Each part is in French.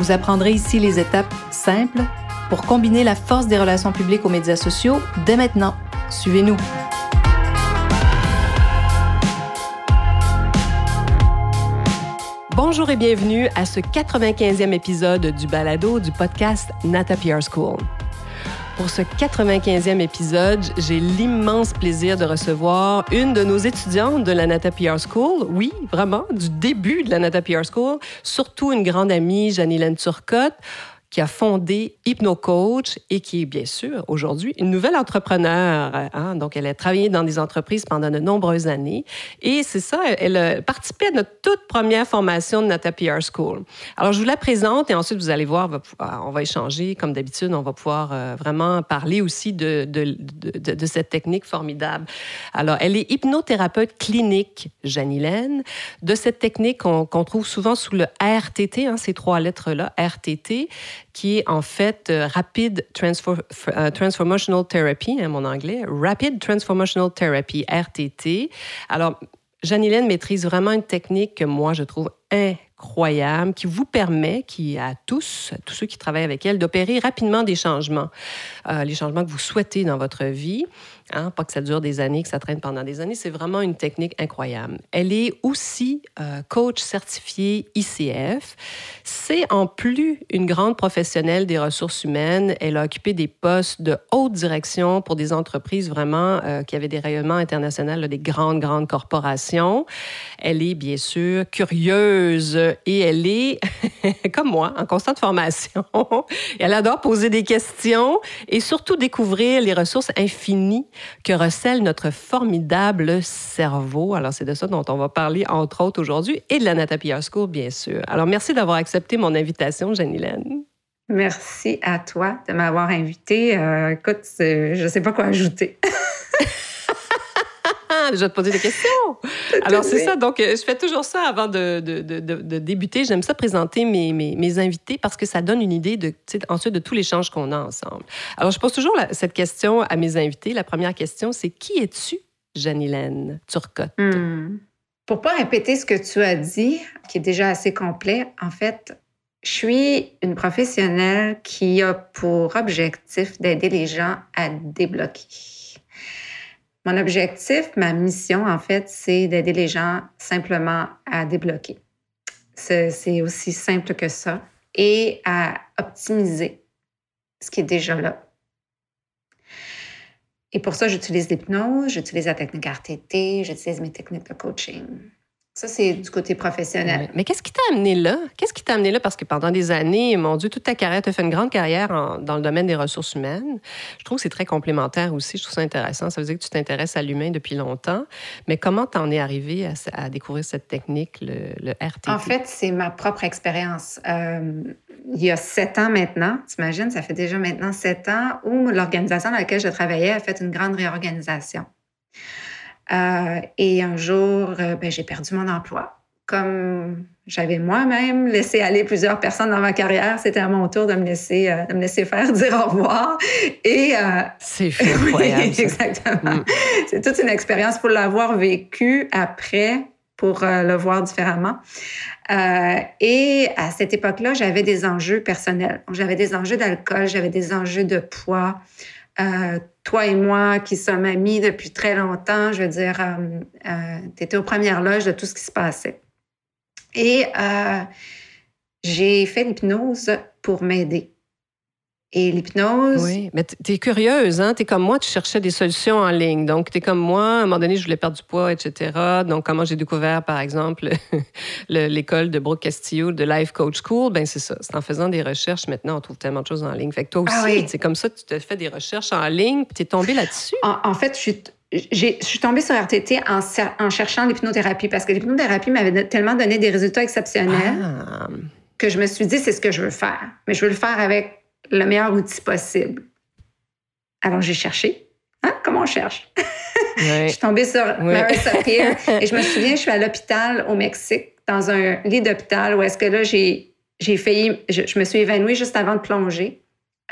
Vous apprendrez ici les étapes simples pour combiner la force des relations publiques aux médias sociaux dès maintenant. Suivez-nous. Bonjour et bienvenue à ce 95e épisode du balado du podcast Nata PR School. Pour ce 95e épisode, j'ai l'immense plaisir de recevoir une de nos étudiantes de la Nata PR School. Oui, vraiment, du début de la Nata PR School. Surtout une grande amie, Janine Turcotte qui a fondé HypnoCoach et qui est bien sûr aujourd'hui une nouvelle entrepreneur. Hein. Donc, elle a travaillé dans des entreprises pendant de nombreuses années. Et c'est ça, elle a participé à notre toute première formation de Nata PR School. Alors, je vous la présente et ensuite, vous allez voir, on va échanger comme d'habitude. On va pouvoir euh, vraiment parler aussi de, de, de, de, cette technique formidable. Alors, elle est hypnothérapeute clinique, Janilène. De cette technique qu'on trouve souvent sous le RTT, hein, ces trois lettres-là, RTT qui est en fait euh, Rapid euh, Transformational Therapy, hein, mon anglais, Rapid Transformational Therapy, RTT. Alors, Janilène maîtrise vraiment une technique que moi, je trouve incroyable, qui vous permet, qui à tous, tous ceux qui travaillent avec elle, d'opérer rapidement des changements, euh, les changements que vous souhaitez dans votre vie. Hein, pas que ça dure des années, que ça traîne pendant des années. C'est vraiment une technique incroyable. Elle est aussi euh, coach certifié ICF. C'est en plus une grande professionnelle des ressources humaines. Elle a occupé des postes de haute direction pour des entreprises vraiment euh, qui avaient des rayonnements internationaux, des grandes, grandes corporations. Elle est bien sûr curieuse et elle est, comme moi, en constante formation. elle adore poser des questions et surtout découvrir les ressources infinies que recèle notre formidable cerveau. Alors, c'est de ça dont on va parler, entre autres, aujourd'hui, et de la PR School, bien sûr. Alors, merci d'avoir accepté mon invitation, Janilène. Merci à toi de m'avoir invité. Euh, écoute, je ne sais pas quoi ajouter. je vais te poser des questions. Alors, c'est ça. Donc, euh, je fais toujours ça avant de, de, de, débuter. J'aime ça présenter mes, mes, mes, invités parce que ça donne une idée de, ensuite de tous les l'échange qu'on a ensemble. Alors, je pose toujours cette question à mes invités. La première question, c'est qui es-tu, Janilène Turcotte? Hmm. Pour pas répéter ce que tu as dit, qui est déjà assez complet, en fait, je suis une professionnelle qui a pour objectif d'aider les gens à débloquer mon objectif, ma mission, en fait, c'est d'aider les gens simplement à débloquer. C'est aussi simple que ça. Et à optimiser ce qui est déjà là. Et pour ça, j'utilise l'hypnose, j'utilise la technique RTT, j'utilise mes techniques de coaching. Ça, c'est du côté professionnel. Mais qu'est-ce qui t'a amené là? Qu'est-ce qui t'a amené là? Parce que pendant des années, mon Dieu, toute ta carrière, tu as fait une grande carrière dans le domaine des ressources humaines. Je trouve que c'est très complémentaire aussi. Je trouve ça intéressant. Ça veut dire que tu t'intéresses à l'humain depuis longtemps. Mais comment t'en es arrivé à, découvrir cette technique, le, le RTT? En fait, c'est ma propre expérience. Euh, il y a sept ans maintenant, t'imagines, ça fait déjà maintenant sept ans où l'organisation dans laquelle je travaillais a fait une grande réorganisation. Euh, et un jour, euh, ben, j'ai perdu mon emploi. Comme j'avais moi-même laissé aller plusieurs personnes dans ma carrière, c'était à mon tour de me laisser, euh, de me laisser faire dire au revoir. Et c'est incroyable. oui, exactement. Mm. C'est toute une expérience pour l'avoir vécu après, pour le voir différemment. et à cette époque-là, j'avais des enjeux personnels. J'avais des enjeux d'alcool, j'avais des enjeux de poids. Euh, toi et moi qui sommes amis depuis très longtemps, je veux dire, euh, euh, tu étais aux premières loges de tout ce qui se passait. Et j'ai fait l'hypnose pour m'aider. Et l'hypnose? Oui, mais tu es curieuse, hein? Tu es comme moi, tu cherchais des solutions en ligne. Donc, tu es comme moi, à un moment donné, je voulais perdre du poids, etc. Donc, comment j'ai découvert, par exemple, l'école de Brooke Castillo de Life Coach School? Ben c'est ça. C'est en faisant des recherches, maintenant, on trouve tellement de choses en ligne. Fait que toi ah aussi, c'est comme ça, tu te fais des recherches en ligne, puis tu es tombée là-dessus? En, fait, je suis je suis tombée sur RTT en, en cherchant l'hypnothérapie parce que l'hypnothérapie m'avait tellement donné des résultats exceptionnels. Ah que je me suis dit, c'est ce que je veux faire. Mais je veux le faire avec le meilleur outil possible. Alors, j'ai cherché. Hein? Comment on cherche? je suis tombée sur Marissa Peer et je me souviens, je suis à l'hôpital au Mexique, dans un lit d'hôpital où est-ce que là, j'ai, j'ai failli, je, me suis évanouie juste avant de plonger.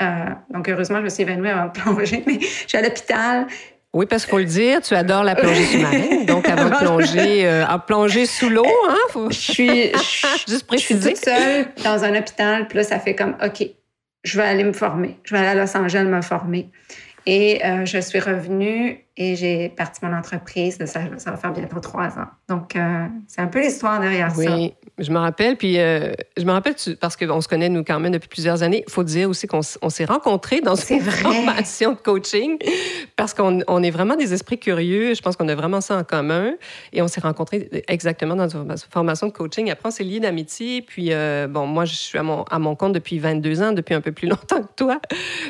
Euh, donc, heureusement, je me suis évanouie avant de plonger, mais je suis à l'hôpital. Oui, parce qu'il faut le dire, tu adores la plongée sous-marine. Donc, avant de plonger, euh, à plonger sous l'eau, hein? Faut... Je suis, juste préciser. Je suis toute seule dans un hôpital, puis là, ça fait comme, OK, je vais aller me former. Je vais aller à Los Angeles me former. Et euh, je suis revenue et j'ai parti mon entreprise. Ça, ça, va faire bientôt trois ans. Donc, euh, c'est un peu l'histoire derrière ça. Oui, je me rappelle. Puis, euh, je me rappelle parce qu'on se connaît, nous, quand même, depuis plusieurs années. Il faut dire aussi qu'on s'est rencontrés dans une formation de coaching parce qu'on on est vraiment des esprits curieux. Je pense qu'on a vraiment ça en commun. Et on s'est rencontrés exactement dans une formation de coaching. Après, on s'est liés d'amitié. Puis, bon, moi, je suis à mon, à mon compte depuis 22 ans, depuis un peu plus longtemps que toi.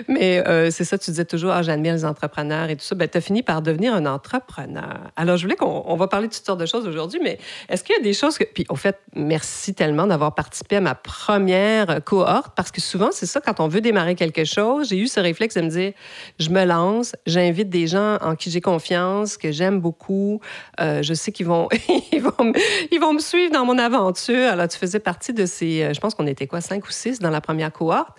Mais c'est ça, tu disais toujours, ah, j'admire les entrepreneurs et tout ça. Ben, tu as fini par devenir un entrepreneur. Alors, je voulais qu'on va parler de toutes sortes de choses aujourd'hui, mais est-ce qu'il y a des choses que... Puis, au fait, merci tellement d'avoir participé à ma première cohorte, parce que souvent, c'est ça, quand on veut démarrer quelque chose, j'ai eu ce réflexe de me dire, je me lance, j'invite des gens en qui j'ai confiance, que j'aime beaucoup, euh, je sais qu'ils vont, ils vont, ils vont me suivre dans mon aventure. Alors, tu faisais partie de ces, euh, je pense qu'on était quoi, cinq ou six dans la première cohorte.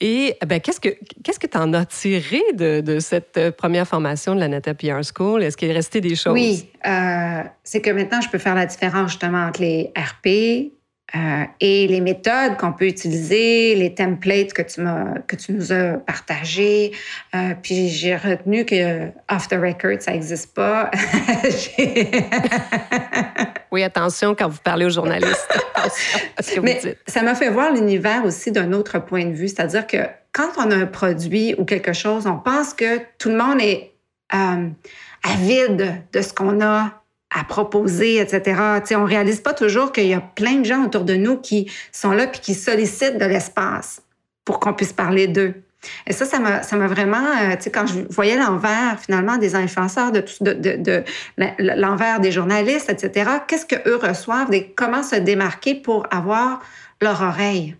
Et ben, qu'est-ce que qu'est-ce que tu en as tiré de, de, cette euh, première formation de la Nata PR School? Est-ce qu'il est resté des choses? Oui, euh, c'est que maintenant, je peux faire la différence justement entre les RP, euh, et les méthodes qu'on peut utiliser, les templates que tu, que tu nous as partagés. Euh, puis j'ai retenu que off the record, ça n'existe pas. oui, attention quand vous parlez aux journalistes. Mais ça m'a fait voir l'univers aussi d'un autre point de vue. C'est-à-dire que quand on a un produit ou quelque chose, on pense que tout le monde est euh, avide de ce qu'on a à proposer, etc. sais, on réalise pas toujours qu'il y a plein de gens autour de nous qui sont là puis qui sollicitent de l'espace pour qu'on puisse parler d'eux. Et ça, ça m'a, ça m'a vraiment, euh, tu sais, quand je voyais l'envers finalement des influenceurs, de, de, de, de l'envers des journalistes, etc. Qu'est-ce que eux reçoivent et comment se démarquer pour avoir leur oreille,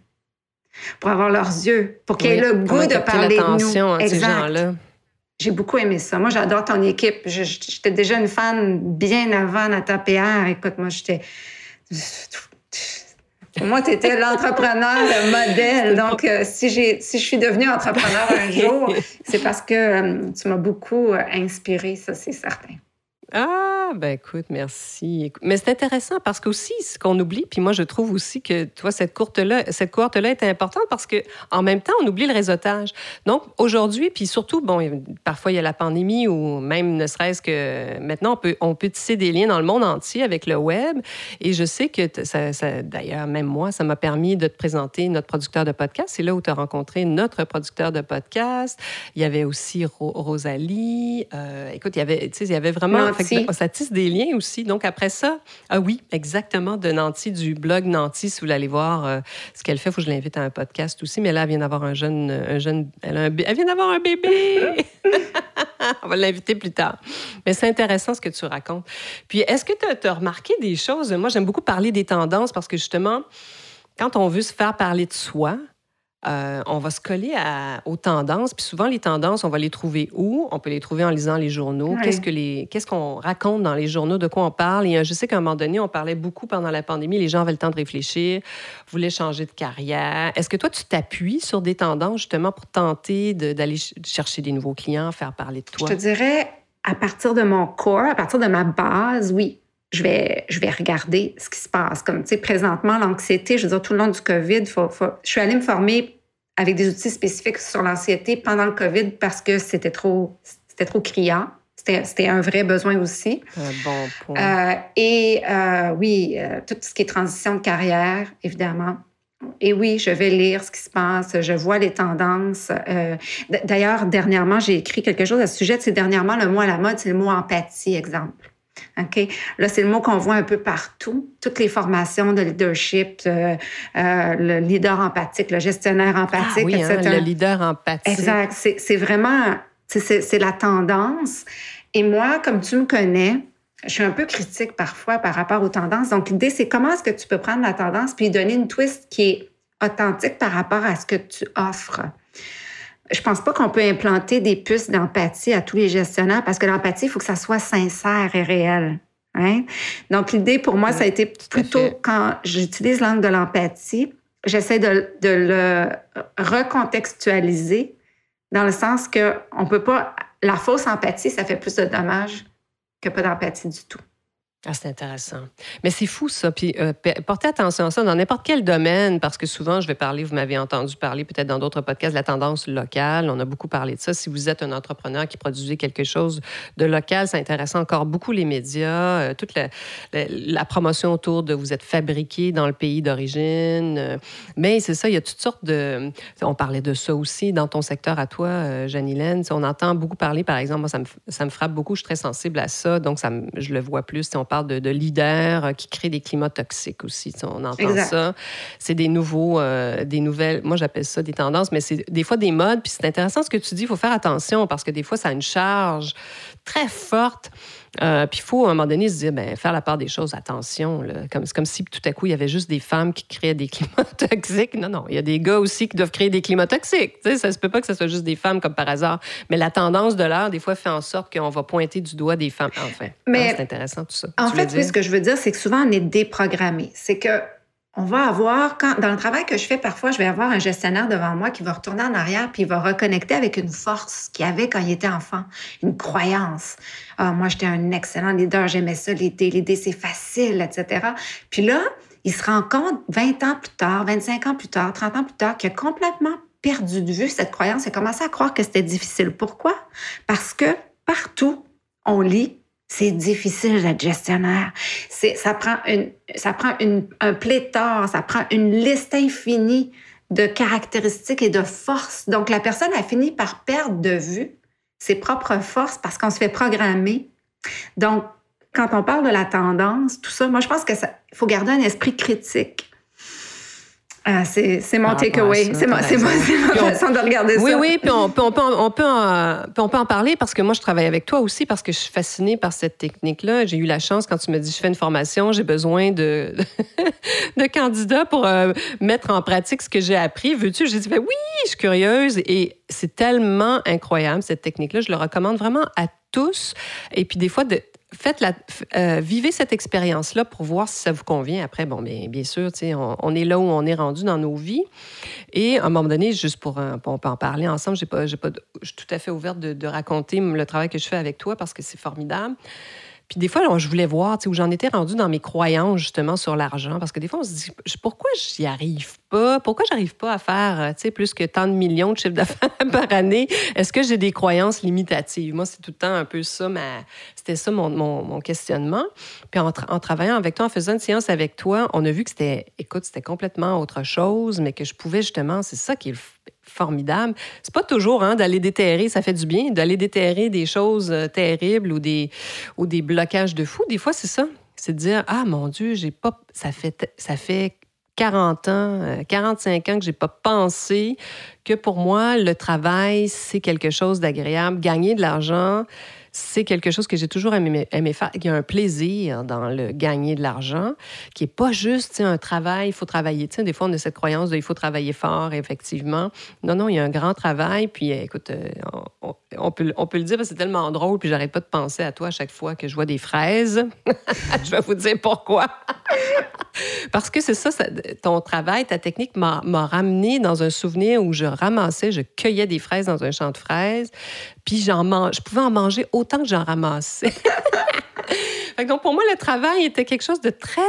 pour avoir leurs yeux, pour qu'ils aient le goût de parler de nous. Exact. Ces gens-là. J'ai beaucoup aimé ça. Moi, j'adore ton équipe. J'étais déjà une fan bien avant Nata PR. Écoute, moi, j'étais. Pour moi, tu étais l'entrepreneur, le modèle. Donc, euh, si, si je suis devenue entrepreneur un jour, c'est parce que euh, tu m'as beaucoup euh, inspiré, ça, c'est certain. Ah, ben écoute, merci. Mais c'est intéressant parce qu'aussi, ce qu'on oublie, puis moi, je trouve aussi que, toi, cette courte-là, cette cohorte-là est importante parce que en même temps, on oublie le réseautage. Donc, aujourd'hui, puis surtout, bon, parfois, il y a la pandémie ou même ne serait-ce que maintenant, on peut, on peut tisser des liens dans le monde entier avec le web. Et je sais que, ça, d'ailleurs, même moi, ça m'a permis de te présenter notre producteur de podcast. C'est là où tu as rencontré notre producteur de podcast. Il y avait aussi Rosalie. Euh, écoute, il y avait, tu il y avait vraiment ça tisse des liens aussi. Donc, après ça, ah oui, exactement, de Nancy, du blog Nancy, si vous voulez aller voir euh, ce qu'elle fait, il faut que je l'invite à un podcast aussi. Mais là, elle vient d'avoir un jeune. Un jeune elle, vient d'avoir un bébé! On va l'inviter plus tard. Mais c'est intéressant ce que tu racontes. Puis, est-ce que tu as, remarqué des choses? Moi, j'aime beaucoup parler des tendances parce que justement, quand on veut se faire parler de soi, euh, on va se coller aux tendances. Puis souvent, les tendances, on va les trouver où? On peut les trouver en lisant les journaux. Qu'est-ce, que les, qu'est-ce qu'on raconte dans les journaux? De quoi on parle? Et je sais qu'à un moment donné, on parlait beaucoup pendant la pandémie. Les gens avaient le temps de réfléchir, voulaient changer de carrière. Est-ce que toi, tu t'appuies sur des tendances justement pour tenter d'aller chercher des nouveaux clients, faire parler de toi? Je te dirais, à partir de mon corps, à partir de ma base, oui je vais, je vais regarder ce qui se passe. Comme, tu sais, présentement, l'anxiété, je veux dire, tout le long du COVID, faut, je suis allée me former avec des outils spécifiques sur l'anxiété pendant le COVID parce que c'était trop, c'était trop criant. C'était un vrai besoin aussi. Un bon point. Euh, et euh, oui, euh, tout ce qui est transition de carrière, évidemment. Et oui, je vais lire ce qui se passe, je vois les tendances. D'ailleurs, dernièrement, j'ai écrit quelque chose à ce sujet. C'est dernièrement le mot à la mode, c'est le mot empathie, exemple. OK? Là, c'est le mot qu'on voit un peu partout. Toutes les formations de leadership, euh, euh, le leader empathique, le gestionnaire ah empathique, oui, etc. Hein, le leader empathique. Exact. C'est vraiment, c'est la tendance. Et moi, comme tu me connais, je suis un peu critique parfois par rapport aux tendances. Donc, l'idée, c'est comment est-ce que tu peux prendre la tendance puis donner une twist qui est authentique par rapport à ce que tu offres. Je pense pas qu'on peut implanter des puces d'empathie à tous les gestionnaires parce que l'empathie, il faut que ça soit sincère et réel. Hein? Donc, l'idée pour moi, ça a été plutôt quand j'utilise l'angle de l'empathie, j'essaie de, de, le recontextualiser dans le sens que on peut pas. La fausse empathie, ça fait plus de dommages que pas d'empathie du tout. Ah, c'est intéressant. Mais c'est fou, ça. Puis euh, portez attention à ça dans n'importe quel domaine, parce que souvent, je vais parler, vous m'avez entendu parler peut-être dans d'autres podcasts, la tendance locale. On a beaucoup parlé de ça. Si vous êtes un entrepreneur qui produisait quelque chose de local, ça intéresse encore beaucoup les médias, euh, toute la, promotion autour de vous êtes fabriqué dans le pays d'origine. Euh, mais c'est ça, il y a toutes sortes de. On parlait de ça aussi dans ton secteur à toi, euh, Janilène. On entend beaucoup parler, par exemple, moi, ça me, ça me frappe beaucoup. Je suis très sensible à ça, donc je le vois plus. Parle de, leaders euh, qui créent des climats toxiques aussi. On entend ça. C'est des nouveaux, euh, des nouvelles. Moi, j'appelle ça des tendances, mais c'est des fois des modes. Puis c'est intéressant ce que tu dis. Il faut faire attention parce que des fois, ça a une charge très forte. Euh, puis il faut, à un moment donné, se dire, ben, faire la part des choses, attention. Comme, c'est comme si tout à coup, il y avait juste des femmes qui créaient des climats toxiques. Non, non, il y a des gars aussi qui doivent créer des climats toxiques. sais, ça se peut pas que ce soit juste des femmes comme par hasard. Mais la tendance de l'heure, des fois, fait en sorte qu'on va pointer du doigt des femmes. Enfin, Mais, c'est intéressant tout ça. En fait, ce que je veux dire, c'est que souvent, on est déprogrammé. C'est que on va avoir, quand, dans le travail que je fais, parfois, je vais avoir un gestionnaire devant moi qui va retourner en arrière puis il va reconnecter avec une force qu'il avait quand il était enfant, une croyance. Ah, moi, j'étais un excellent leader, j'aimais ça, l'idée, l'idée, c'est facile, etc. Puis là, il se rend compte 20 ans plus tard, 25 ans plus tard, 30 ans plus tard, qu'il a complètement perdu de vue cette croyance et commencé à croire que c'était difficile. Pourquoi? Parce que partout, on lit c'est difficile d'être gestionnaire. C'est, ça prend, une, ça prend une, un pléthore, ça prend une liste infinie de caractéristiques et de forces. Donc, la personne a fini par perdre de vue ses propres forces parce qu'on se fait programmer. Donc, quand on parle de la tendance, tout ça, moi, je pense qu'il faut garder un esprit critique. Ah, c'est mon takeaway. C'est ma, façon de regarder oui, ça. Oui, oui, puis on peut, on, peut, on, peut en, on peut en parler parce que moi, je travaille avec toi aussi parce que je suis fascinée par cette technique-là. J'ai eu la chance, quand tu me dis je fais une formation, j'ai besoin de, de candidats pour euh, mettre en pratique ce que j'ai appris. Veux-tu? J'ai dit, ben oui, je suis curieuse et c'est tellement incroyable, cette technique-là. Je le recommande vraiment à tous. Et puis, des fois, de, faites la, euh, vivez cette expérience-là pour voir si ça vous convient. Après, bon, bien, bien sûr, on, on est là où on est rendu dans nos vies. Et à un moment donné, juste pour, on peut en parler ensemble, j'ai je suis tout à fait ouverte de, raconter le travail que je fais avec toi parce que c'est formidable. Puis des fois, je voulais voir où j'en étais rendue dans mes croyances justement sur l'argent. Parce que des fois, on se dit, pourquoi j'y arrive pas? Pourquoi j'arrive pas à faire euh, plus que tant de millions de chiffres d'affaires par année? Est-ce que j'ai des croyances limitatives? Moi, c'est tout le temps un peu ça, c'était ça mon, questionnement. Puis en, en, travaillant avec toi, en faisant une séance avec toi, on a vu que c'était, écoute, c'était complètement autre chose, mais que je pouvais justement, c'est ça qui est formidable. C'est pas toujours hein, d'aller déterrer, ça fait du bien, d'aller déterrer des choses euh, terribles ou des, ou des blocages de fou. Des fois, c'est ça. C'est de dire Ah mon Dieu, j'ai pas. Ça fait, ça fait 40 ans, 45 euh, ans que j'ai pas pensé que pour moi, le travail, c'est quelque chose d'agréable. Gagner de l'argent, c'est quelque chose que j'ai toujours aimé, faire. Il y a un plaisir dans le gagner de l'argent, qui n'est pas juste un travail, il faut travailler. des fois, on a cette croyance de il faut travailler fort, effectivement. Non, non, il y a un grand travail. Puis, écoute, euh, on, peut, on peut le dire, c'est tellement drôle, puis j'arrête pas de penser à toi à chaque fois que je vois des fraises. je vais vous dire pourquoi. Parce que c'est ça, ton travail, ta technique m'a ramené dans un souvenir où je ramassais, je cueillais des fraises dans un champ de fraises, puis j'en je pouvais en manger autant que j'en ramassais. donc, pour moi, le travail était quelque chose de très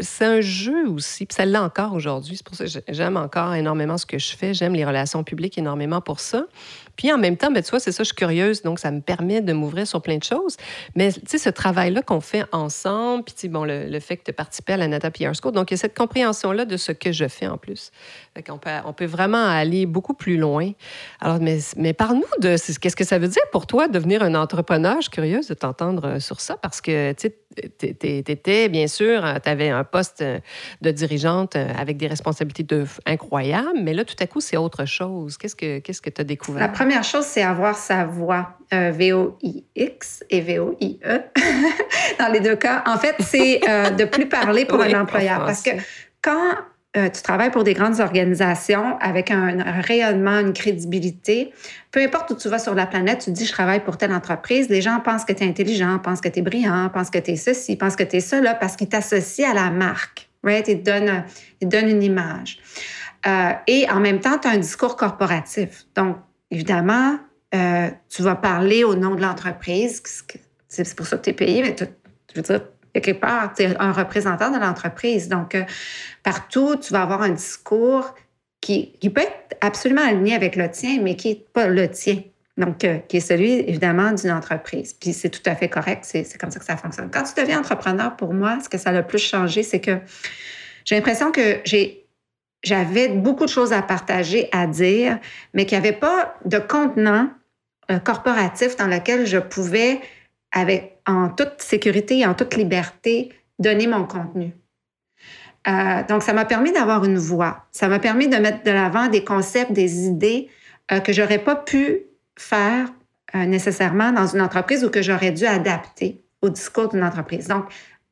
c'est un jeu aussi, puis ça l'est encore aujourd'hui. C'est pour ça que j'aime encore énormément ce que je fais. J'aime les relations publiques énormément pour ça. Puis en même temps, ben, tu vois, c'est ça, je suis curieuse, donc ça me permet de m'ouvrir sur plein de choses. Mais tu sais, ce travail-là qu'on fait ensemble, puis bon, le, fait que tu participes à la Nata School, donc il y a cette compréhension-là de ce que je fais en plus. on, peut, vraiment aller beaucoup plus loin. Alors, mais, mais parle-nous de qu'est-ce que ça veut dire pour toi devenir un entrepreneur? Je suis curieuse de t'entendre euh, sur ça parce que tu étais, bien sûr, euh, tu avais un poste euh, de dirigeante avec des responsabilités de, incroyables, mais là, tout à coup, c'est autre chose. Qu'est-ce que tu que as découvert? première chose, c'est avoir sa voix, euh, V-O-I-X et V-O-I-E. Dans les deux cas, en fait, c'est euh, de plus parler pour un employeur. Parce que quand euh, tu travailles pour des grandes organisations avec un, rayonnement, une crédibilité, peu importe où tu vas sur la planète, tu dis je travaille pour telle entreprise, les gens pensent que tu es intelligent, pensent que tu es brillant, pensent que tu es ceci, pensent que tu es là, parce qu'ils t'associent à la marque. Right? Ils, te donnent, ils une image. Euh, et en même temps, tu as un discours corporatif. Donc, évidemment, euh, tu vas parler au nom de l'entreprise. C'est pour ça que tu es payé, mais je veux dire, quelque part, tu es un représentant de l'entreprise. Donc, euh, partout, tu vas avoir un discours qui, peut être absolument aligné avec le tien, mais qui n'est pas le tien. Donc, euh, qui est celui, évidemment, d'une entreprise. Puis c'est tout à fait correct, c'est comme ça que ça fonctionne. Quand tu deviens entrepreneur, pour moi, ce que ça a le plus changé, c'est que j'ai l'impression que j'avais beaucoup de choses à partager, à dire, mais qu'il n'y avait pas de contenant euh, corporatif dans lequel je pouvais, avec, en toute sécurité et en toute liberté, donner mon contenu. Euh, donc, ça m'a permis d'avoir une voix. Ça m'a permis de mettre de l'avant des concepts, des idées euh, que j'aurais pas pu faire nécessairement dans une entreprise ou que j'aurais dû adapter au discours d'une entreprise. Donc,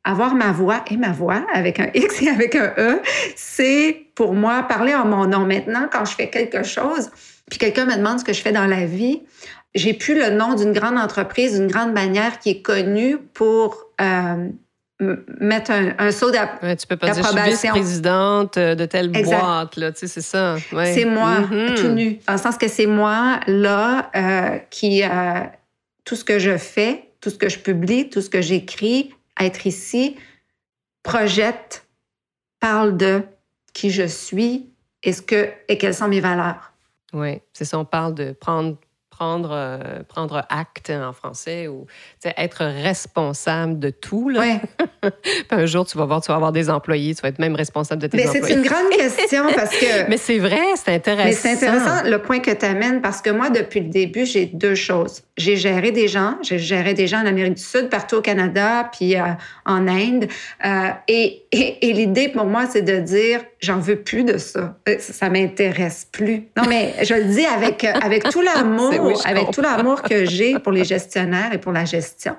avoir ma voix et ma voix avec un X et avec un E, c'est pour moi parler en mon nom. Maintenant, quand je fais quelque chose, puis quelqu'un me demande ce que je fais dans la vie, j'ai plus le nom d'une grande entreprise, d'une grande bannière qui est connue pour euh, mettre un, saut d'approbation. Ouais, tu peux pas dire je suis vice-présidente euh, de telle boîte, là, tu sais, c'est ça. C'est moi, mm-hmm. tout nu. Dans le sens que c'est moi, là, euh, qui... tout ce que je fais, tout ce que je publie, tout ce que j'écris, être ici, projette, parle de qui je suis et, ce que, et quelles sont mes valeurs. Oui, c'est ça, on parle de prendre prendre, euh, prendre acte en français ou être responsable de tout. Là. un jour, tu vas voir, tu vas avoir des employés, tu vas être même responsable de tes mais employés. Mais c'est une grande question parce que. mais c'est vrai, c'est intéressant. Mais c'est intéressant le point que tu amènes parce que moi, depuis le début, j'ai deux choses. J'ai géré des gens, j'ai géré des gens en Amérique du Sud, partout au Canada, puis euh, en Inde. Euh, et, et, et l'idée pour moi, c'est de dire, j'en veux plus de ça. Ça m'intéresse plus. Non, mais je le dis avec, avec tout l'amour avec tout l'amour que j'ai pour les gestionnaires et pour la gestion.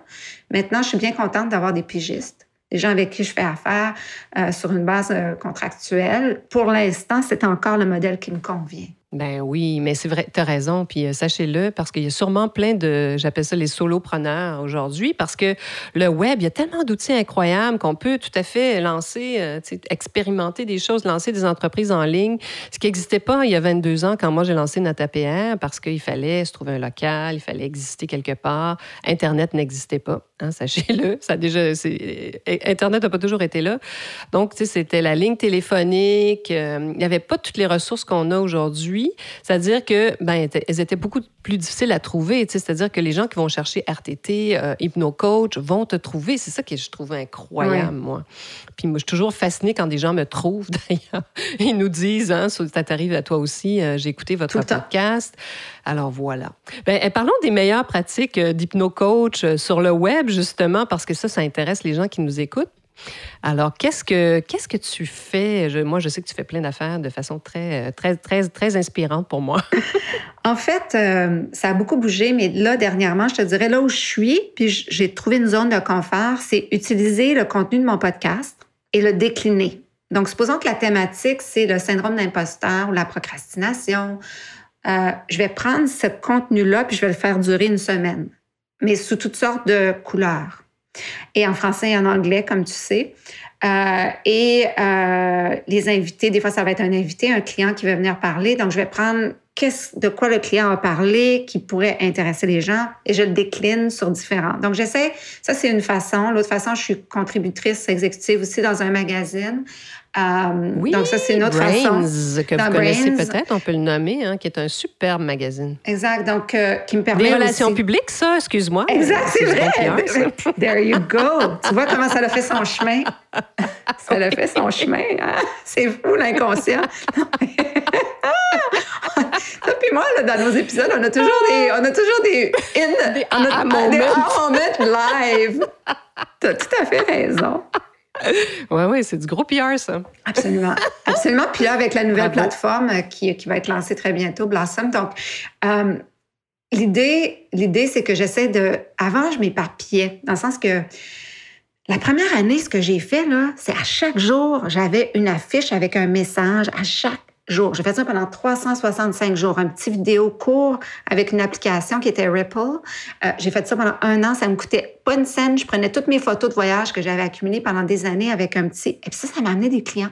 Maintenant, je suis bien contente d'avoir des pigistes, des gens avec qui je fais affaire euh, sur une base euh, contractuelle. Pour l'instant, c'est encore le modèle qui me convient. Ben oui, mais c'est vrai, tu as raison. Puis euh, sachez-le, parce qu'il y a sûrement plein de, j'appelle ça les solopreneurs aujourd'hui, parce que le web, il y a tellement d'outils incroyables qu'on peut tout à fait lancer, euh, expérimenter des choses, lancer des entreprises en ligne, ce qui n'existait pas il y a 22 ans quand moi j'ai lancé NataPR, parce qu'il fallait se trouver un local, il fallait exister quelque part. Internet n'existait pas, hein, sachez-le. Ça déjà, euh, Internet n'a pas toujours été là. Donc, c'était la ligne téléphonique. il n'y avait pas toutes les ressources qu'on a aujourd'hui c'est-à-dire que ben, elles étaient beaucoup plus difficiles à trouver. C'est-à-dire que les gens qui vont chercher RTT, euh, HypnoCoach, vont te trouver. C'est ça que je trouve incroyable, moi. Puis moi, je suis toujours fascinée quand des gens me trouvent, d'ailleurs. Ils nous disent, hein, ça t'arrive à toi aussi, euh, j'ai écouté votre podcast. Alors voilà. Ben, eh, parlons des meilleures pratiques euh, d'hypnocoach sur le web, justement, parce que ça, ça intéresse les gens qui nous écoutent. Alors, qu'est-ce que, qu'est-ce que tu fais? moi, je sais que tu fais plein d'affaires de façon très, très, très, très inspirante pour moi. en fait, euh, ça a beaucoup bougé, mais là, dernièrement, je te dirais, là où je suis, puis j'ai trouvé une zone de confort, c'est utiliser le contenu de mon podcast et le décliner. Donc, supposons que la thématique, c'est le syndrome d'imposteur ou la procrastination. Euh, je vais prendre ce contenu-là, puis je vais le faire durer une semaine, mais sous toutes sortes de couleurs et en français et en anglais, comme tu sais. Euh, et euh, les invités, des fois, ça va être un invité, un client qui va venir parler. Donc, je vais prendre de quoi le client a parlé qui pourrait intéresser les gens et je le décline sur différents. Donc, j'essaie, ça c'est une façon. L'autre façon, je suis contributrice exécutive aussi dans un magazine. Euh, oui, donc ça, c'est une autre façon. que vous connaissez peut-être, on peut le nommer, hein, qui est un superbe magazine. Exact, donc euh, qui me permet Des relations publiques, ça, excuse-moi. Exact, c'est vrai. There you go. tu vois comment ça a fait son chemin? ça a fait son chemin. Hein? C'est fou, l'inconscient. Puis moi, dans nos épisodes, on a toujours des, on a toujours des in, des moments live. T'as tout à fait raison. Oui, oui, c'est du gros PR, ça. Absolument. Absolument. Puis là, avec la nouvelle plateforme euh, qui, qui, va être lancée très bientôt, Blossom. Donc, euh, l'idée, l'idée, c'est que j'essaie de. Avant, je m'éparpillais, dans le sens que La première année, ce que j'ai fait, là, c'est à chaque jour, j'avais une affiche avec un message à chaque J'ai fait ça pendant 365 jours, un petit vidéo court avec une application qui était Ripple. Euh, j'ai fait ça pendant un an, ça me coûtait pas une scène. Je prenais toutes mes photos de voyage que j'avais accumulées pendant des années avec un petit... Et puis ça, ça m'a amené des clients.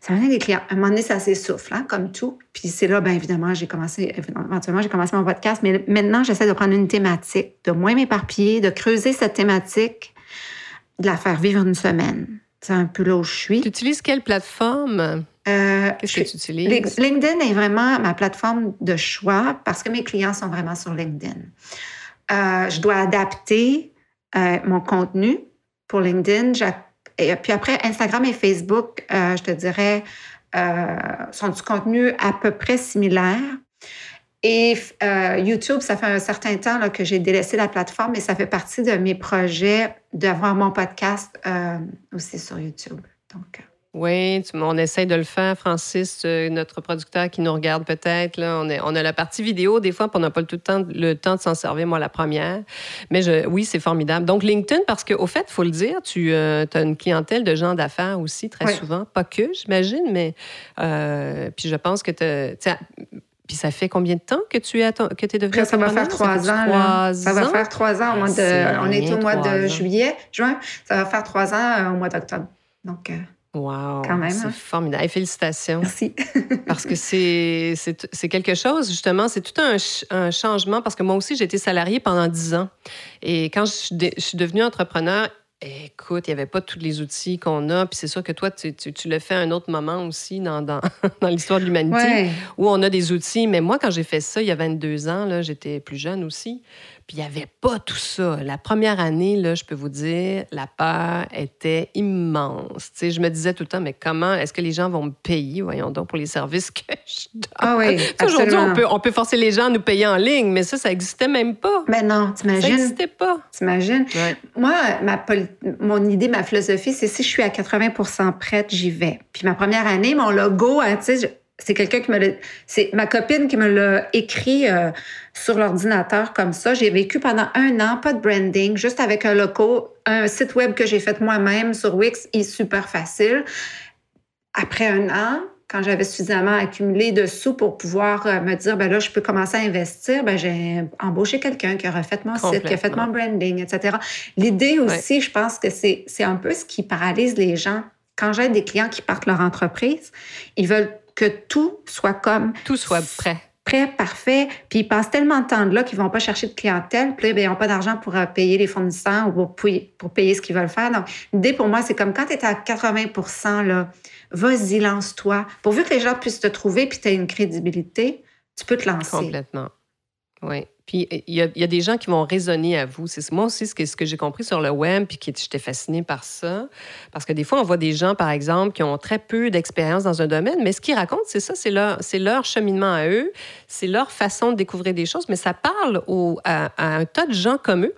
Ça m'a amené des clients. À un moment donné, ça s'essouffle, hein, comme tout. Puis c'est là, bien évidemment, j'ai commencé, éventuellement, j'ai commencé mon podcast, mais maintenant, j'essaie de prendre une thématique, de moins m'éparpiller, de creuser cette thématique, de la faire vivre une semaine. C'est un peu là où je suis. Tu utilises quelle plateforme? Euh, Qu'est-ce que tu utilises? LinkedIn est vraiment ma plateforme de choix parce que mes clients sont vraiment sur LinkedIn. Euh, je dois adapter euh, mon contenu pour LinkedIn. Et puis après, Instagram et Facebook, je te dirais, sont du contenu à peu près similaire. Et YouTube, ça fait un certain temps que j'ai délaissé la plateforme, mais ça fait partie de mes projets d'avoir mon podcast aussi sur YouTube. Donc, oui, on essaie de le faire, Francis, euh, notre producteur qui nous regarde peut-être. on, on a la partie vidéo des fois, puis on n'a pas tout le temps, le temps de s'en servir, moi, la première. Mais je, oui, c'est formidable. Donc, LinkedIn, parce qu'au fait, il faut le dire, tu euh, as une clientèle de gens d'affaires aussi, très souvent. Pas que, j'imagine, mais euh, puis je pense que tu puis ça fait combien de temps que tu es, que es devenu Ça va faire trois ans. Ça va faire trois ans. Au mois de, on est au mois de juillet, juin. Ça va faire trois ans au mois d'octobre. Donc... Wow! Quand même. C'est hein. formidable. félicitations. Merci. parce que c'est, c'est, quelque chose, justement, c'est tout un, un, changement parce que moi aussi, j'ai été salariée pendant dix ans. Et quand je suis, je suis devenue entrepreneur, Écoute, il n'y avait pas tous les outils qu'on a. Puis c'est sûr que toi, tu, tu, le fais à un autre moment aussi dans, dans, dans l'histoire de l'humanité, où on a des outils. Mais moi, quand j'ai fait ça, il y a 22 ans, là, j'étais plus jeune aussi. Puis il n'y avait pas tout ça. La première année, là, je peux vous dire, la peur était immense. je me disais tout le temps, mais comment est-ce que les gens vont me payer, voyons donc, pour les services que je donne? Ah oui, Aujourd'hui, on peut, on peut forcer les gens à nous payer en ligne, mais ça, ça n'existait même pas. Mais non, t'imagines? Ça n'existait pas. T'imagines? Moi, ma, mon idée, ma philosophie, c'est si je suis à 80% prête, j'y vais. Puis ma première année, mon logo, hein, tu sais, c'est quelqu'un qui me l'a... C'est ma copine qui me l'a écrit euh, sur l'ordinateur comme ça. J'ai vécu pendant un an, pas de branding, juste avec un loco, un site web que j'ai fait moi-même sur Wix, est super facile. Après un an, quand j'avais suffisamment accumulé de sous pour pouvoir euh, me dire, ben là, je peux commencer à investir, ben j'ai embauché quelqu'un qui a refait mon site, qui a fait mon branding, etc. L'idée aussi, je pense que c'est un peu ce qui paralyse les gens. Quand j'ai des clients qui partent leur entreprise, ils veulent que tout soit comme... Tout soit prêt. Prêt, parfait. Puis ils passent tellement de temps de là qu'ils vont pas chercher de clientèle. Puis ben, ils n'ont pas d'argent pour euh, payer les fournisseurs ou pour, pour payer ce qu'ils veulent faire. Donc, l'idée pour moi, c'est comme quand tu es à 80 là, vas-y, lance-toi. Pourvu que les gens puissent te trouver puis tu as une crédibilité, tu peux te lancer. Complètement. Oui. Puis il y, a, des gens qui vont raisonner à vous. C'est moi aussi ce que, ce que j'ai compris sur le web, puis que j'étais fascinée par ça. Parce que des fois, on voit des gens, par exemple, qui ont très peu d'expérience dans un domaine, mais ce qu'ils racontent, c'est ça, c'est leur, cheminement à eux, c'est leur façon de découvrir des choses, mais ça parle à, un tas de gens comme eux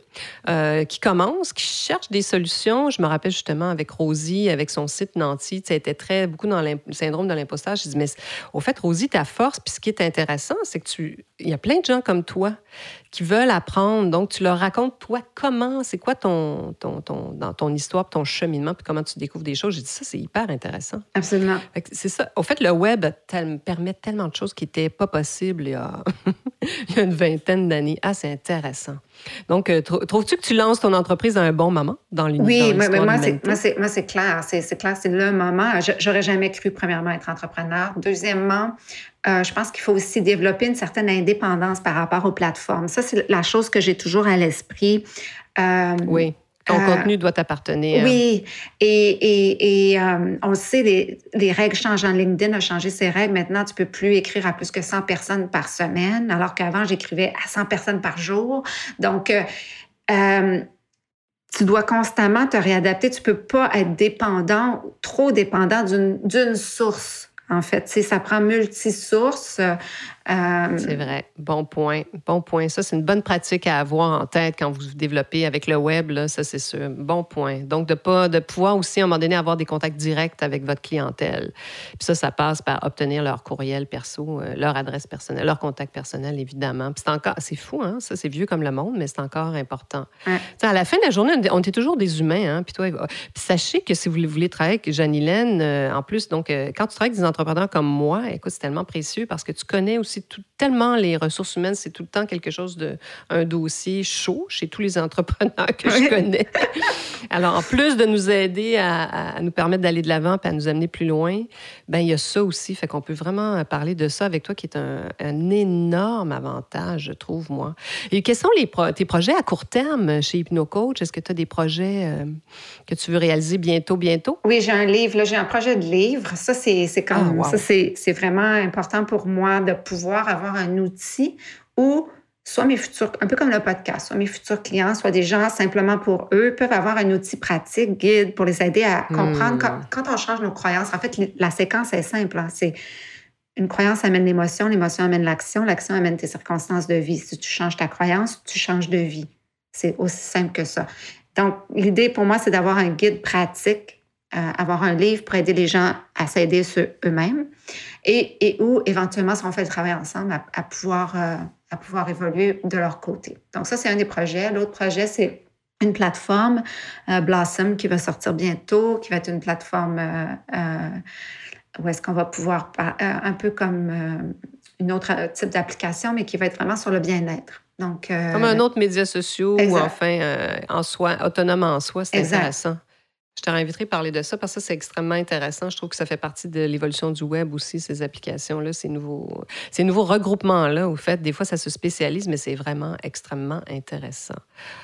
euh, qui commencent, qui cherchent des solutions. Je me rappelle justement avec Rosie, avec son site Nanti, ça était très beaucoup dans le syndrome de l'impostage. Je dis, mais au fait, Rosie, ta force, puis ce qui est intéressant, c'est que tu, il y a plein de gens comme toi qui veulent apprendre. Donc, tu leur racontes, toi, comment, c'est quoi ton, ton, ton, dans ton histoire, ton cheminement, puis comment tu découvres des choses. J'ai dit, ça, c'est hyper intéressant. Absolument. C'est ça. Au fait, le web permet tellement de choses qui n'étaient pas possibles il y a, il y a une vingtaine d'années. Ah, c'est intéressant. Donc, euh, trouves-tu que tu lances ton entreprise à un bon moment dans l'univers? Oui, mais moi, c'est, moi, c'est clair. C'est, clair, c'est le moment. J'aurais jamais cru, premièrement, être entrepreneur. Deuxièmement, euh, je pense qu'il faut aussi développer une certaine indépendance par rapport aux plateformes. Ça, c'est la chose que j'ai toujours à l'esprit. Euh, oui. Ton euh, contenu doit t'appartenir. Oui, et, et, et euh, on sait, les, les règles changent. en LinkedIn a changé ses règles. Maintenant, tu peux plus écrire à plus que 100 personnes par semaine, alors qu'avant, j'écrivais à 100 personnes par jour. Donc, euh, tu dois constamment te réadapter. Tu peux pas être dépendant, trop dépendant d'une source en fait. ça prend multisources. Euh, c'est vrai. Bon point. Bon point. Ça, c'est une bonne pratique à avoir en tête quand vous développez avec le web. Là, ça, c'est sûr. Bon point. Donc, de, pas, de pouvoir aussi, à un moment donné, avoir des contacts directs avec votre clientèle. Puis ça, ça passe par obtenir leur courriel perso, euh, leur adresse personnelle, leur contact personnel, évidemment. Puis c'est encore, c'est fou, hein? Ça, c'est vieux comme le monde, mais c'est encore important. À la fin de la journée, on était toujours des humains, hein? Puis toi, puis sachez que si vous voulez travailler avec Janilène, euh, en plus, donc, quand tu travailles avec des entrepreneurs comme moi, écoute, c'est tellement précieux parce que tu connais aussi c'est tellement les ressources humaines, c'est tout le temps quelque chose de un dossier chaud chez tous les entrepreneurs que je connais. Alors, en plus de nous aider à, nous permettre d'aller de l'avant et à nous amener plus loin, ben il y a ça aussi. Fait qu'on peut vraiment parler de ça avec toi, qui est un, énorme avantage, je trouve, moi. Et quels sont les tes projets à court terme chez HypnoCoach? Est-ce que tu as des projets euh, que tu veux réaliser bientôt, bientôt? Oui, j'ai un livre. J'ai un projet de livre. Ça, c'est comme ah, ça, c'est vraiment important pour moi de pouvoir avoir un outil où soit mes futurs, un peu comme le podcast, soit mes futurs clients, soit des gens simplement pour eux, peuvent avoir un outil pratique, guide, pour les aider à comprendre hmm. quand, on change nos croyances. En fait, la séquence est simple. Hein. c'est une croyance amène l'émotion, l'émotion amène l'action, l'action amène tes circonstances de vie. Si tu changes ta croyance, tu changes de vie. C'est aussi simple que ça. Donc, l'idée pour moi, c'est d'avoir un guide pratique, avoir un livre pour aider les gens à s'aider eux-mêmes et, et, où, éventuellement, si on fait le travail ensemble, à, pouvoir... Euh, à pouvoir évoluer de leur côté. Donc ça, c'est un des projets. L'autre projet, c'est une plateforme, euh, Blossom, qui va sortir bientôt, qui va être une plateforme euh, euh, où est-ce qu'on va pouvoir, un peu comme une autre type d'application, mais qui va être vraiment sur le bien-être. Donc, comme un autre média social ou enfin en soi, autonome en soi, c'est intéressant. Je te réinviterai à parler de ça parce que c'est extrêmement intéressant. Je trouve que ça fait partie de l'évolution du web aussi, ces applications-là, ces nouveaux, ces nouveaux regroupements-là. Au fait, des fois, ça se spécialise, mais c'est vraiment extrêmement intéressant.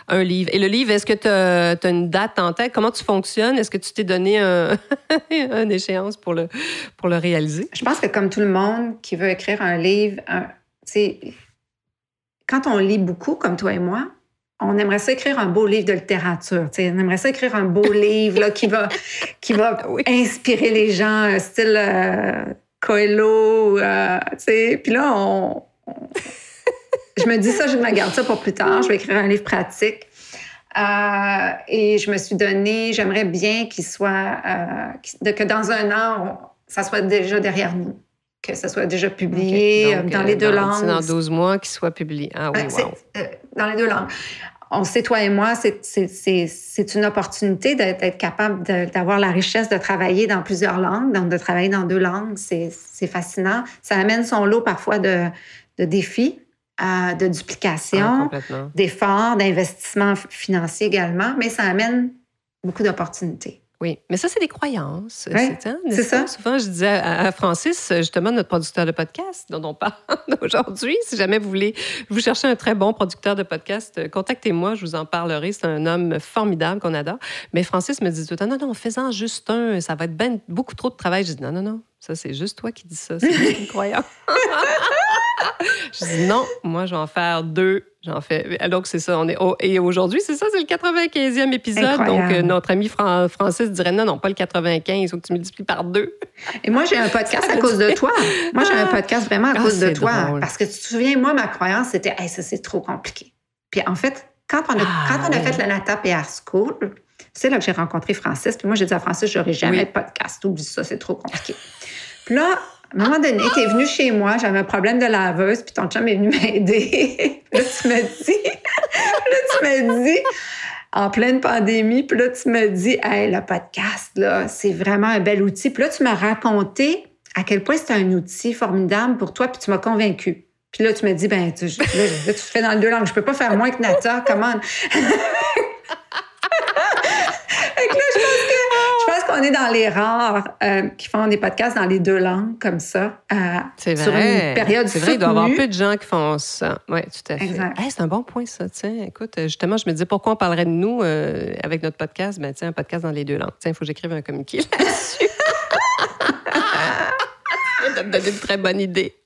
Un livre. Et le livre, est-ce que tu as, une date en tête? Comment tu fonctionnes? Est-ce que tu t'es donné un, une échéance pour le, pour le réaliser? Je pense que comme tout le monde qui veut écrire un livre, c'est quand on lit beaucoup, comme toi et moi, on aimerait ça écrire un beau livre de littérature. On aimerait ça écrire un beau livre là, qui va, qui va inspirer les gens, style euh, Coelho. Euh, Puis là, on, je me dis ça, je me garde ça pour plus tard. Je vais écrire un livre pratique. Euh, et je me suis donné, j'aimerais bien qu'il soit, euh, que dans un an, ça soit déjà derrière nous que ça soit déjà publié dans les deux langues. Dans 12 mois, qu'il soit publié. Ah oui, wow. Dans les deux langues on sait, toi et moi, c'est une opportunité d'être capable d'avoir la richesse de travailler dans plusieurs langues, donc de travailler dans deux langues, c'est fascinant. Ça amène son lot parfois de, défis, euh, de duplication, ah, d'efforts, d'investissements financiers également, mais ça amène beaucoup d'opportunités. Oui, mais ça, c'est des croyances. c'est ça. Souvent, je disais à, Francis, justement, notre producteur de podcast, dont on parle aujourd'hui, si jamais vous voulez, vous cherchez un très bon producteur de podcast, euh, contactez-moi, je vous en parlerai. C'est un homme formidable qu'on adore. Mais Francis me dit tout le temps, non, non, fais-en juste un, ça va être ben, beaucoup trop de travail. Je dis, non, non, non, ça, c'est juste toi qui dis ça, c'est une croyance. je dis, non, moi, je vais en faire deux J'en fais. Donc, c'est ça. On est... Et aujourd'hui, c'est ça, c'est le 95e épisode. Donc, euh, notre ami Francis dirait non, non, pas le 95, il faut que tu multiplies par deux. Et moi, j'ai un podcast à cause de toi. Moi, j'ai un ah! podcast vraiment à ah, cause de toi. Parce que tu te souviens, moi, ma croyance, c'était, hey, ça, c'est trop compliqué. Puis, en fait, quand on a, ah, quand on a fait la Nata PR School, c'est là que j'ai rencontré Francis. Puis moi, j'ai dit à Francis, j'aurais jamais de podcast. Oublie ça, c'est trop compliqué. Puis là, à un moment donné, tu es venu chez moi, j'avais un problème de laveuse, puis ton chum est venu m'aider. là, tu me dis, là, tu me dis, en pleine pandémie, puis là, tu me dis, hey, le podcast, là, c'est vraiment un bel outil. Puis là, tu m'as raconté à quel point c'est un outil formidable pour toi, puis tu m'as convaincu. Puis là, tu me dis, ben, tu, là, tu fais dans le deux langues. Je peux pas faire moins que Nata, comment? on est dans les rares euh, qui font des podcasts dans les deux langues comme ça. Euh, c'est vrai. Sur une période C'est vrai, il doit y avoir peu de gens qui font ça. Oui, tout à fait. c'est un bon point, ça. Tiens, écoute, justement, je me disais pourquoi on parlerait de nous euh, avec notre podcast? Ben, tiens, un podcast dans les deux langues. Tiens, il faut que j'écrive un communiqué là-dessus. Ça me donner une très bonne idée.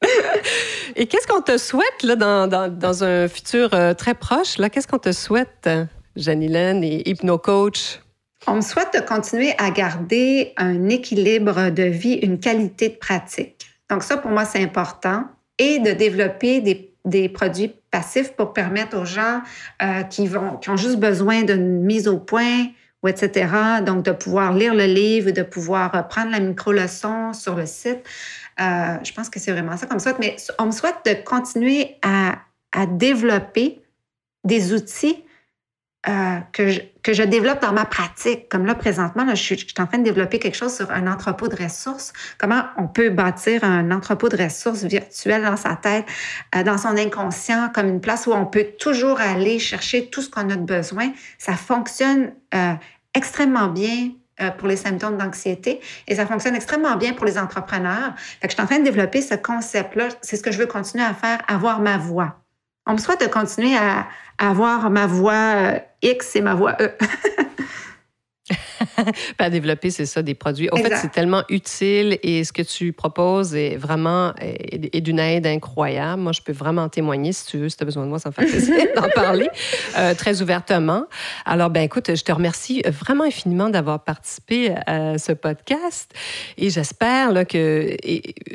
Et qu'est-ce qu'on te souhaite là, dans, dans, dans un futur très proche? Là? Qu'est-ce qu'on te souhaite, Janilène et HypnoCoach? On me souhaite de continuer à garder un équilibre de vie, une qualité de pratique. Donc ça, pour moi, c'est important. et de développer des, des produits passifs pour permettre aux gens euh, qui, vont, qui ont juste besoin d'une mise au point ou etc. Donc, de pouvoir lire le livre, de pouvoir euh, prendre la micro-leçon sur le site. Euh, je pense que c'est vraiment ça comme ça. Mais on me souhaite de continuer à, à développer des outils euh, que, je, que je développe dans ma pratique. Comme là, présentement, là, je, suis, je suis en train de développer quelque chose sur un entrepôt de ressources. Comment on peut bâtir un entrepôt de ressources virtuel dans sa tête, euh, dans son inconscient, comme une place où on peut toujours aller chercher tout ce qu'on a de besoin. Ça fonctionne euh, extrêmement bien euh, pour les symptômes d'anxiété et ça fonctionne extrêmement bien pour les entrepreneurs. Fait que je suis en train de développer ce concept-là. C'est ce que je veux continuer à faire, avoir ma voix. On me souhaite de continuer à, avoir ma voix euh, X et ma voix E. à développer, c'est ça, des produits. En fait, c'est tellement utile et ce que tu proposes est vraiment est, d'une aide incroyable. Moi, je peux vraiment témoigner si tu veux, si tu as besoin de moi, ça me fait plaisir d'en parler euh, très ouvertement. Alors, ben écoute, je te remercie vraiment infiniment d'avoir participé à ce podcast et j'espère que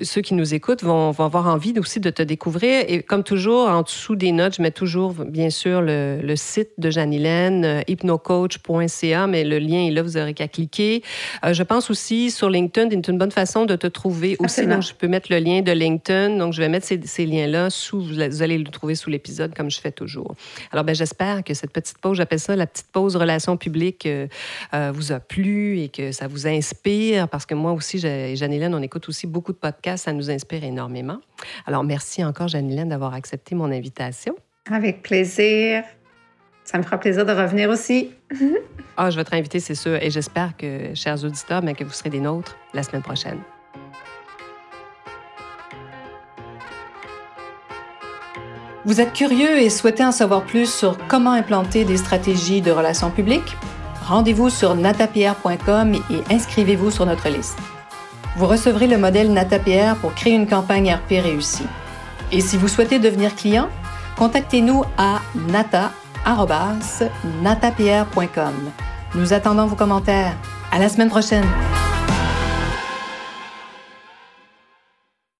ceux qui nous écoutent vont, vont, avoir envie aussi de te découvrir. Et comme toujours, en dessous des notes, je mets toujours, bien sûr, le, le site de Jeanne-Hélène, euh, hypnocoach.ca, mais le lien est là, vous cliquer. Euh, je pense aussi sur LinkedIn, c'est une bonne façon de te trouver aussi. Donc, je peux mettre le lien de LinkedIn. Donc, je vais mettre ces, liens-là sous, vous allez le trouver sous l'épisode comme je fais toujours. Alors, ben, j'espère que cette petite pause, j'appelle ça la petite pause relation publique, euh, euh, vous a plu et que ça vous inspire parce que moi aussi, Jeanne-Hélène, on écoute aussi beaucoup de podcasts, ça nous inspire énormément. Alors, merci encore, Jeanne-Hélène, d'avoir accepté mon invitation. Avec plaisir. Ça me fera plaisir de revenir aussi. ah, je vais te inviter, c'est sûr. Et j'espère que, chers auditeurs, mais que vous serez des nôtres la semaine prochaine. Vous êtes curieux et souhaitez en savoir plus sur comment implanter des stratégies de relations publiques? Rendez-vous sur natapierre.com et inscrivez-vous sur notre liste. Vous recevrez le modèle NataPR pour créer une campagne RP réussie. Et si vous souhaitez devenir client, contactez-nous à nata natapierre.com. Nous attendons vos commentaires. À la semaine prochaine!